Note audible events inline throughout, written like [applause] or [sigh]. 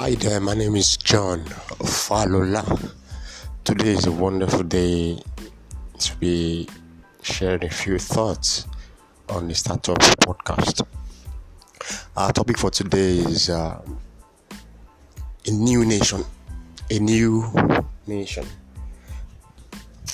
Hi there, my name is John Falola. Today is a wonderful day to be sharing a few thoughts on the Startup Podcast. Our topic for today is uh, a new nation. A new nation.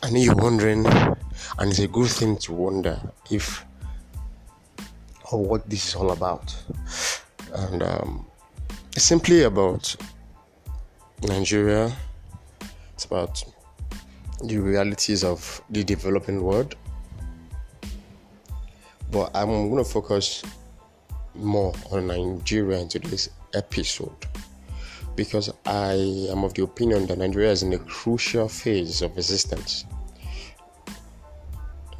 I know you're wondering, and it's a good thing to wonder if or what this is all about. And um, it's simply about Nigeria. It's about the realities of the developing world. But I'm going to focus more on Nigeria in today's episode because I am of the opinion that Nigeria is in a crucial phase of existence.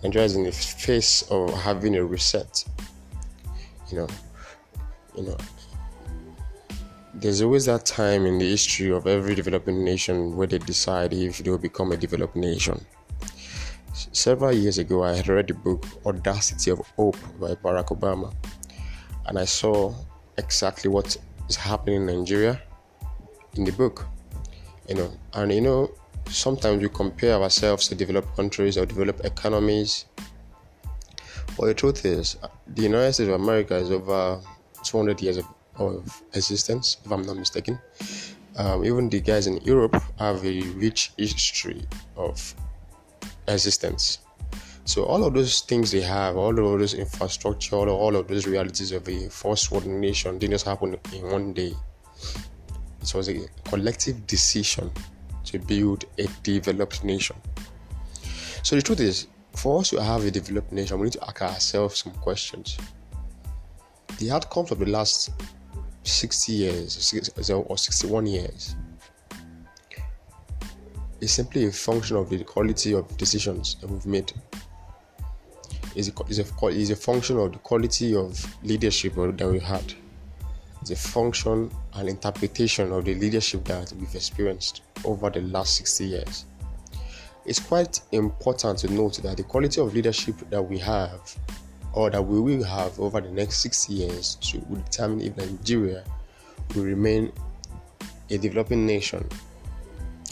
Nigeria is in the phase of having a reset. You know, you know, there's always that time in the history of every developing nation where they decide if they will become a developed nation. Several years ago, I had read the book Audacity of Hope by Barack Obama, and I saw exactly what is happening in Nigeria in the book. You know, and you know, sometimes we compare ourselves to developed countries or developed economies. But the truth is, the United States of America is over 200 years of of existence, if I'm not mistaken. Um, even the guys in Europe have a rich history of existence. So all of those things they have, all of those infrastructure, all of those realities of a first world nation didn't just happen in one day. It was a collective decision to build a developed nation. So the truth is, for us to have a developed nation, we need to ask ourselves some questions. The outcomes of the last 60 years or 61 years is simply a function of the quality of decisions that we've made. Is a, is a, is a function of the quality of leadership that we had. It's a function and interpretation of the leadership that we've experienced over the last 60 years. It's quite important to note that the quality of leadership that we have or that we will have over the next six years to determine if Nigeria will remain a developing nation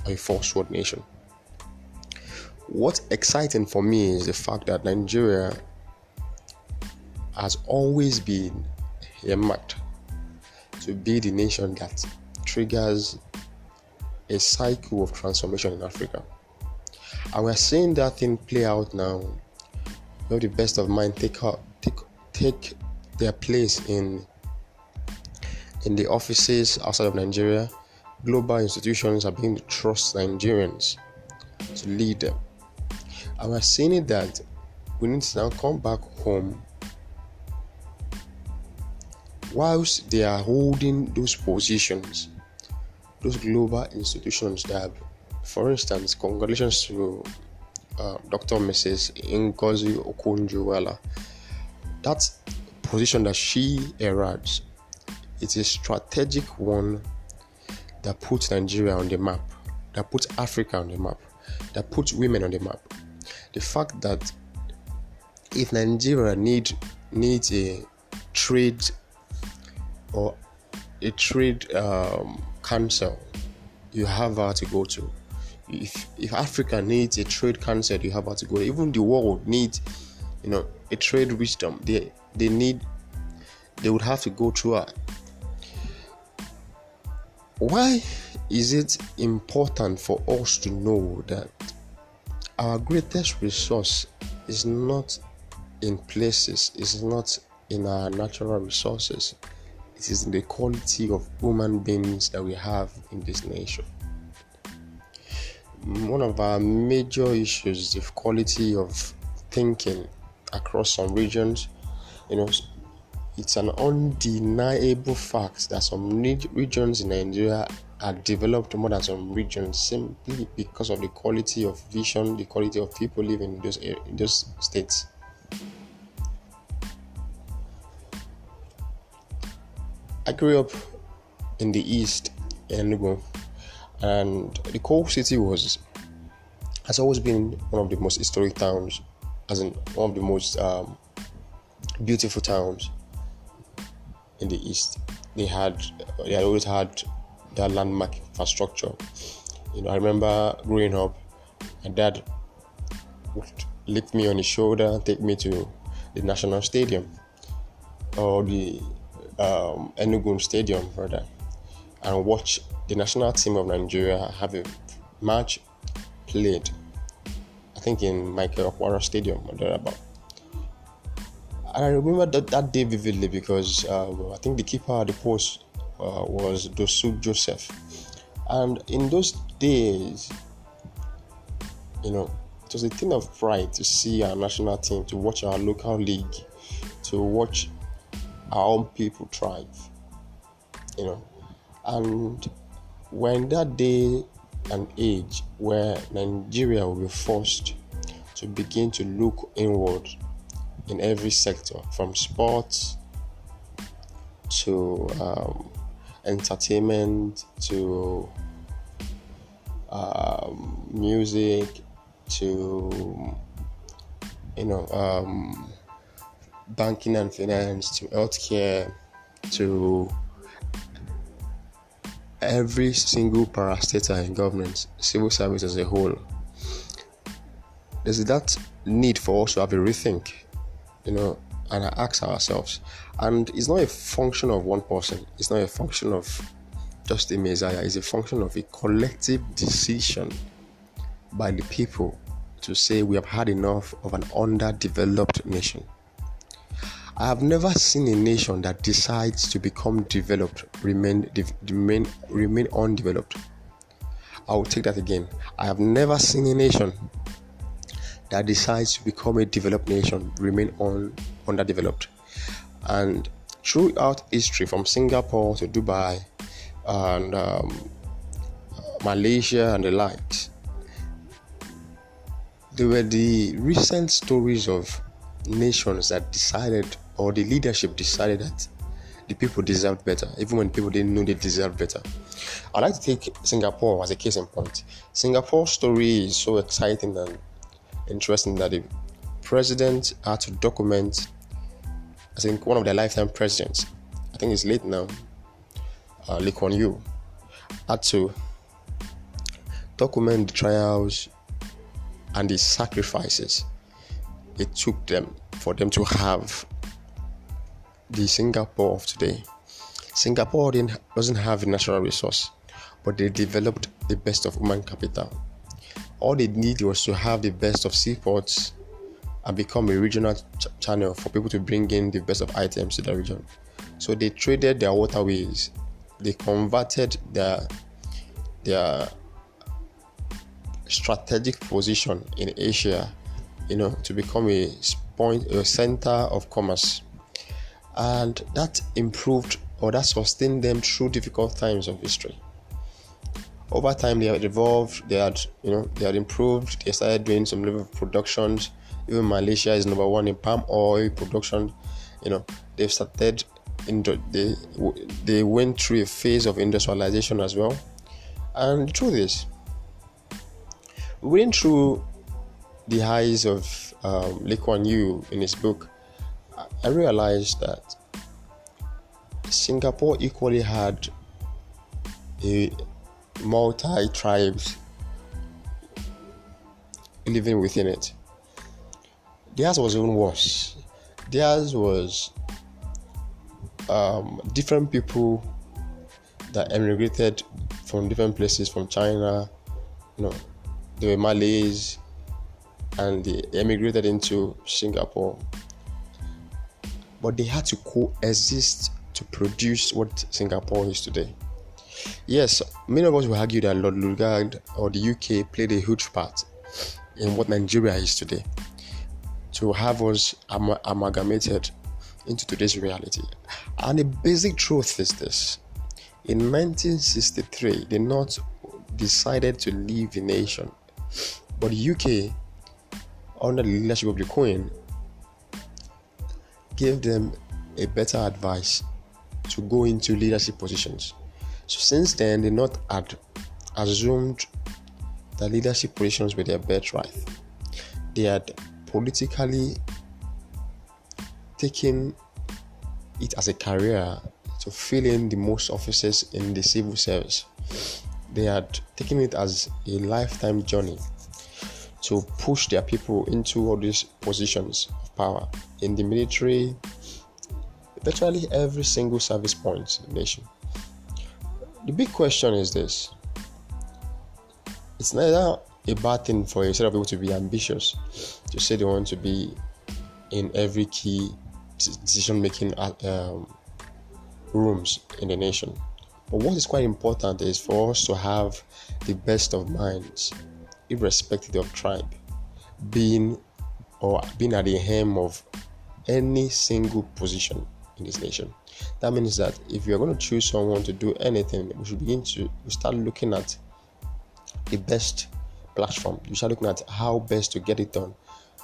or a first world nation. What's exciting for me is the fact that Nigeria has always been earmarked to be the nation that triggers a cycle of transformation in Africa. And we're seeing that thing play out now let the best of mind take take take their place in in the offices outside of Nigeria. Global institutions are beginning to trust Nigerians to lead them. And we're seeing it that we need to now come back home whilst they are holding those positions, those global institutions that, have, for instance, congratulations to uh, Dr. Mrs. Ngozi Okonjo-Iweala. That position that she eras, it's a strategic one that puts Nigeria on the map, that puts Africa on the map, that puts women on the map. The fact that if Nigeria need needs a trade or a trade um, council, you have her to go to if if Africa needs a trade council, you have to go. Even the world needs, you know, a trade wisdom. They they need they would have to go through a why is it important for us to know that our greatest resource is not in places, is not in our natural resources, it is in the quality of human beings that we have in this nation one of our major issues is the quality of thinking across some regions. You know, it's an undeniable fact that some regions in Nigeria are developed more than some regions simply because of the quality of vision, the quality of people living in those in those states. I grew up in the east, Enugu, and the coal city was has always been one of the most historic towns, as in one of the most um, beautiful towns in the east. They had they had always had their landmark infrastructure. You know, I remember growing up, my dad would lift me on his shoulder, and take me to the National Stadium or the um, Enugu Stadium, rather, and watch the national team of Nigeria have a match played. I think in Michael Okpara Stadium or thereabout. And I remember that, that day vividly because uh, I think the keeper at the post uh, was Dosu Joseph. And in those days, you know, it was a thing of pride to see our national team, to watch our local league, to watch our own people thrive. You know, and when that day and age where Nigeria will be forced to begin to look inward in every sector, from sports to um, entertainment to um, music to you know um, banking and finance to healthcare to every single parastatal in government, civil service as a whole. There's that need for us to have a rethink, you know, and ask ourselves. And it's not a function of one person, it's not a function of just a messiah, it's a function of a collective decision by the people to say we have had enough of an underdeveloped nation. I have never seen a nation that decides to become developed remain remain remain undeveloped. I will take that again. I have never seen a nation that decides to become a developed nation remain un, underdeveloped. And throughout history, from Singapore to Dubai and um, Malaysia and the likes, there were the recent stories of nations that decided or the leadership decided that the people deserved better, even when people didn't know they deserved better. I'd like to take Singapore as a case in point. Singapore's story is so exciting and interesting that the president had to document, I think, one of their lifetime presidents, I think it's late now, uh, Lee Kuan Yew, had to document the trials and the sacrifices it took them for them to have the Singapore of today. Singapore doesn't have a natural resource, but they developed the best of human capital. All they needed was to have the best of seaports and become a regional ch- channel for people to bring in the best of items to the region. So they traded their waterways, they converted their their strategic position in Asia, you know, to become a point, a center of commerce and that improved or that sustained them through difficult times of history. Over time, they had evolved. They had, you know, they had improved. They started doing some level of productions. Even Malaysia is number one in palm oil production. You know, they've started. In, they they went through a phase of industrialization as well. And the truth is, we went through the highs of um, Lee Kuan Yew in his book I realized that Singapore equally had a multi tribes living within it. Theirs was even worse. Theirs was um, different people that emigrated from different places, from China. You know, they were Malays, and they emigrated into Singapore but they had to coexist to produce what Singapore is today. Yes, many of us will argue that Lord Lugard or the UK played a huge part in what Nigeria is today to have us am- amalgamated into today's reality. And the basic truth is this in 1963, the North decided to leave the nation, but the UK, under the leadership of the Queen, gave them a better advice to go into leadership positions. So since then, the North had assumed that leadership positions were their birthright. They had politically taken it as a career to fill in the most offices in the civil service. They had taken it as a lifetime journey to push their people into all these positions of power in the military, virtually every single service point in the nation. The big question is this it's neither a bad thing for a set of people to be ambitious, to say they want to be in every key decision making uh, um, rooms in the nation. But what is quite important is for us to have the best of minds, irrespective of tribe, being or being at the helm of any single position in this nation. That means that if you're going to choose someone to do anything, we should begin to start looking at the best platform. You start looking at how best to get it done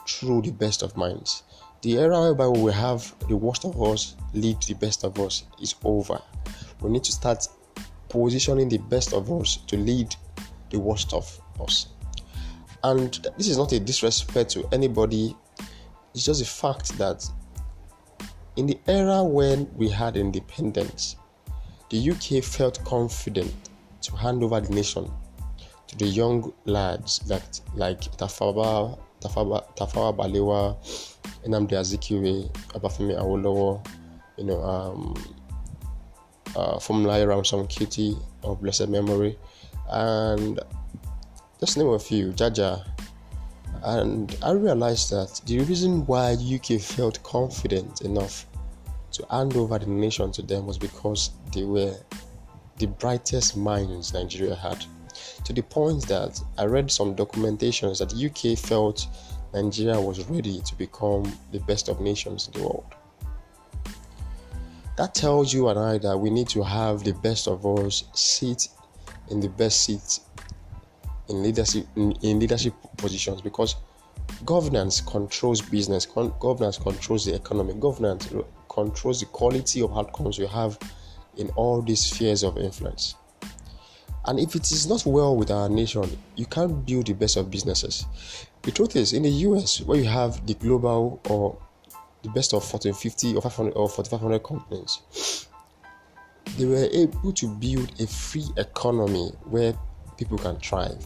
through the best of minds. The era whereby we have the worst of us lead the best of us is over. We need to start positioning the best of us to lead the worst of us. And this is not a disrespect to anybody, it's just a fact that in the era when we had independence, the UK felt confident to hand over the nation to the young lads that like Tafawa, Tafawa, Tafawa Balewa, Nnamdi Azikiwe, Obafemi Awolowo, you know, um, uh, Funmilayo Ransome Kuti of blessed memory, and just name a few, Jaja. And I realized that the reason why UK felt confident enough to hand over the nation to them was because they were the brightest minds Nigeria had to the point that I read some documentations that UK felt Nigeria was ready to become the best of nations in the world. That tells you and I that we need to have the best of us sit in the best seats in leadership in, in leadership positions because governance controls business, con- governance controls the economy, governance controls the quality of outcomes you have in all these spheres of influence. And if it is not well with our nation, you can't build the best of businesses. The truth is, in the US, where you have the global or the best of 1450 or 500 or 4500 companies, they were able to build a free economy where people can thrive,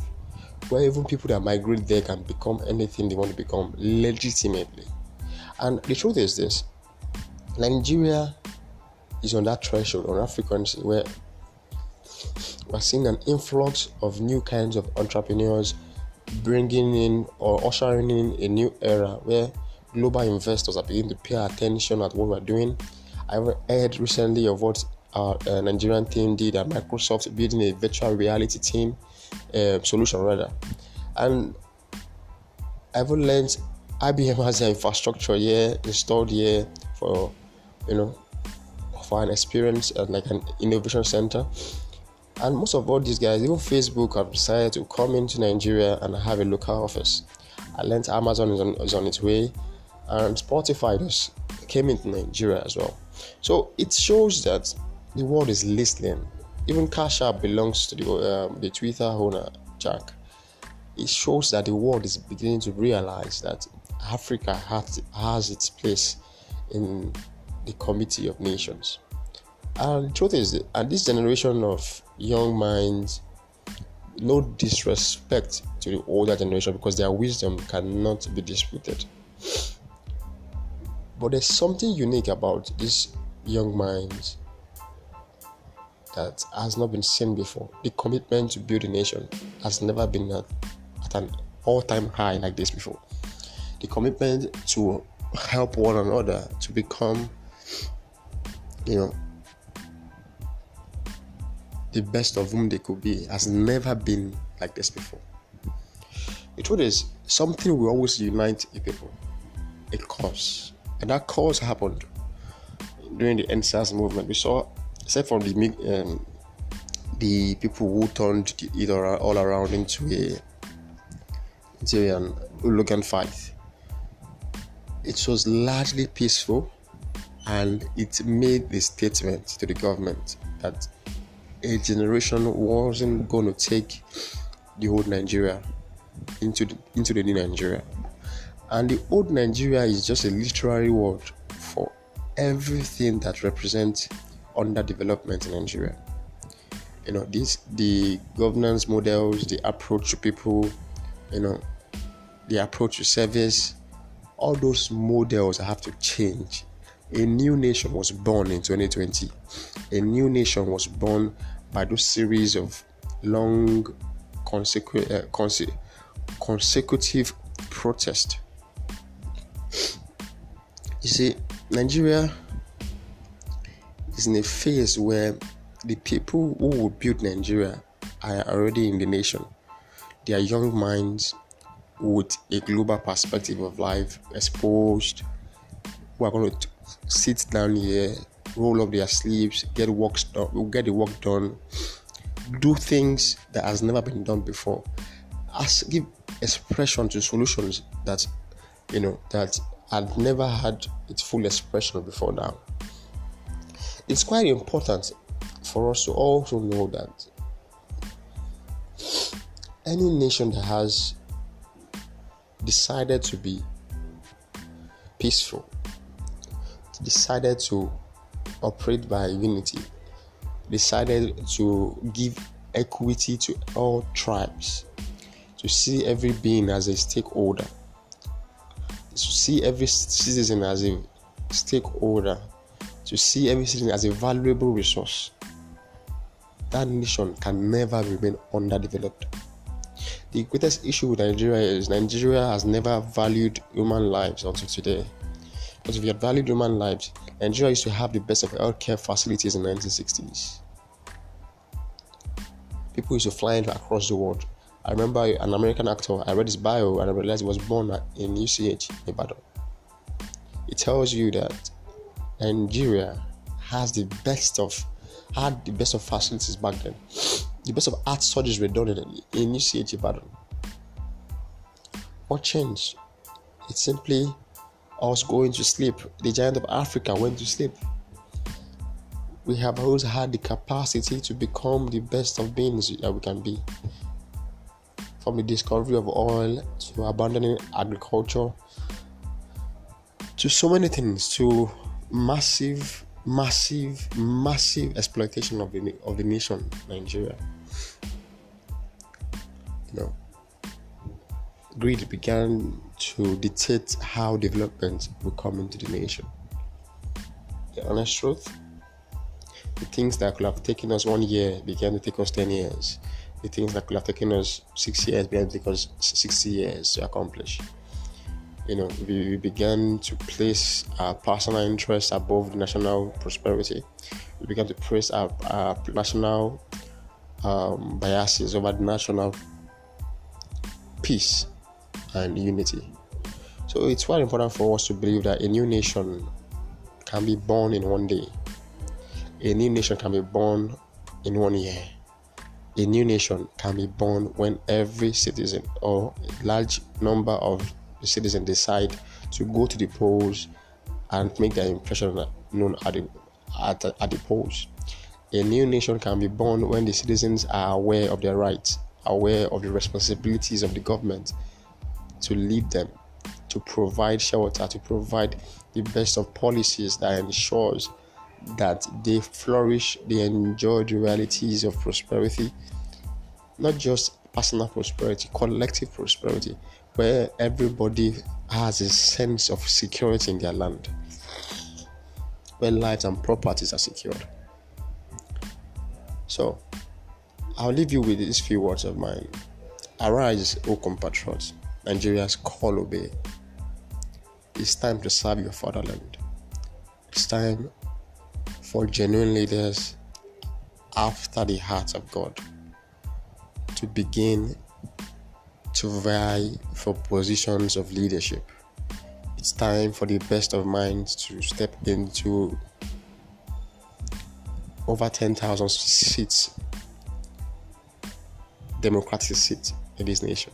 where even people that migrate there can become anything they want to become legitimately. And the truth is this Nigeria is on that threshold, on that frequency where we're seeing an influx of new kinds of entrepreneurs bringing in or ushering in a new era where global investors are beginning to pay attention at what we're doing. I heard recently of what our uh, Nigerian team did at Microsoft building a virtual reality team uh, solution rather, and I've learned IBM has [laughs] an infrastructure here installed here for you know for an experience uh, like an innovation center and most of all these guys, even Facebook, have decided to come into Nigeria and have a local office. I learned Amazon is on, is on its way, and Spotify just came into Nigeria as well. So it shows that the world is listening. Even Cash App belongs to the, um, the Twitter owner, Jack. It shows that the world is beginning to realize that Africa has, has its place in the Committee of Nations. And the truth is, at this generation of young minds, no disrespect to the older generation because their wisdom cannot be disputed. But there's something unique about these young minds that has not been seen before. The commitment to build a nation has never been at, at an all time high like this before. The commitment to help one another to become, you know, the best of whom they could be has never been like this before. The truth is, something will always unite a people, a cause. And that cause happened during the EndSARS movement. We saw, except from the um, the people who turned it all around into a into an hooligan fight. It was largely peaceful, and it made the statement to the government that a generation wasn't going to take the old Nigeria into the, into the new Nigeria. And the old Nigeria is just a literary word for everything that represents underdevelopment in Nigeria. You know, this the governance models, the approach to people, you know, the approach to service, all those models have to change. A new nation was born in 2020. A new nation was born by those series of long consecu- uh, conse- consecutive protests. You see, Nigeria is in a phase where the people who will build Nigeria are already in the nation. They are young minds with a global perspective of life, exposed, who are going to sit down here, roll up their sleeves, get work done, uh, get the work done, do things that has never been done before. As give expression to solutions that you know that had never had its full expression before now. It's quite important for us to also know that any nation that has decided to be peaceful, decided to operate by unity, decided to give equity to all tribes, to see every being as a stakeholder, to see every citizen as a stakeholder, to see every as a valuable resource. That nation can never remain underdeveloped. The greatest issue with Nigeria is Nigeria has never valued human lives until today. Because if you had valued human lives, Nigeria used to have the best of healthcare facilities in the 1960s. People used to fly across the world. I remember an American actor, I read his bio and I realized he was born in UCH in Ibadan. It tells you that Nigeria has the best of had the best of facilities back then the best of art surgeries were done in, in UCH Ibadan. What changed? It's simply us going to sleep. The giant of Africa went to sleep. We have always had the capacity to become the best of beings that we can be. From the discovery of oil to abandoning agriculture to so many things to massive massive, massive exploitation of the of the nation, Nigeria. You know, greed began to dictate how development will come into the nation. The honest truth, the things that could have taken us one year began to take us ten years. The things that could have taken us six years began to take us sixty years to accomplish you know, we, we began to place our personal interests above the national prosperity. We began to place our, our national um, biases over national peace and unity. So it's quite important for us to believe that a new nation can be born in one day. A new nation can be born in one year. A new nation can be born when every citizen or a large number of the citizens decide to go to the polls and make their impression known at the, at, at the polls. A new nation can be born when the citizens are aware of their rights, aware of the responsibilities of the government to lead them, to provide shelter, to provide the best of policies that ensures that they flourish, they enjoy the realities of prosperity, not just personal prosperity, collective prosperity, where everybody has a sense of security in their land, where lives and properties are secured. So, I'll leave you with these few words of mine. Arise, O compatriots, Nigeria's call obey. It's time to serve your fatherland. It's time for genuine leaders after the heart of God to begin to vie for positions of leadership. It's time for the best of minds to step into over 10,000 seats, democratic seats in this nation.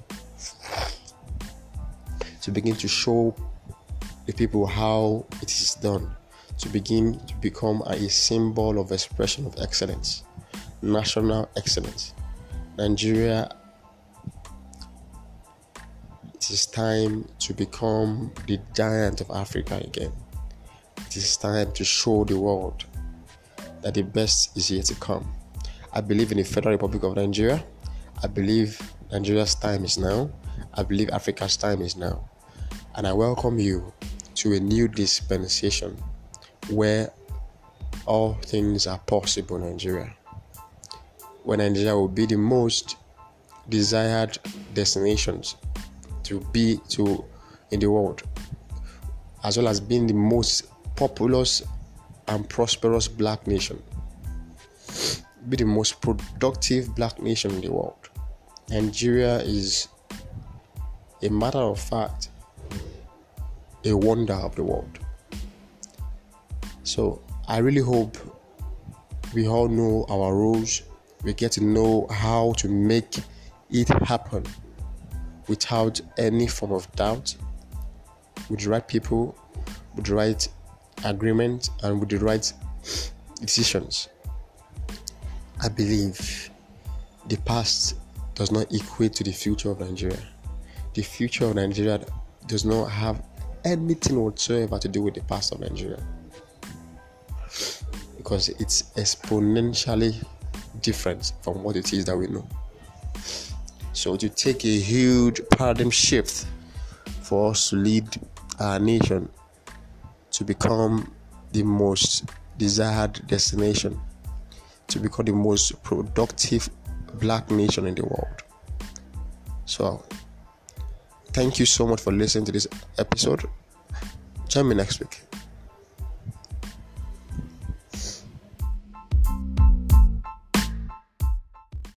To begin to show the people how it is done, to begin to become a symbol of expression of excellence, national excellence. Nigeria it is time to become the giant of Africa again. It is time to show the world that the best is yet to come. I believe in the Federal Republic of Nigeria. I believe Nigeria's time is now. I believe Africa's time is now. And I welcome you to a new dispensation where all things are possible in Nigeria. Where Nigeria will be the most desired destinations to be to in the world, as well as being the most populous and prosperous black nation. Be the most productive black nation in the world. Nigeria is a matter of fact a wonder of the world. So I really hope we all know our roles. We get to know how to make it happen without any form of doubt, with the right people, with the right agreement, and with the right decisions. I believe the past does not equate to the future of Nigeria. The future of Nigeria does not have anything whatsoever to do with the past of Nigeria because it's exponentially different from what it is that we know. So, to take a huge paradigm shift for us to lead our nation to become the most desired destination, to become the most productive black nation in the world. So, thank you so much for listening to this episode. Join me next week.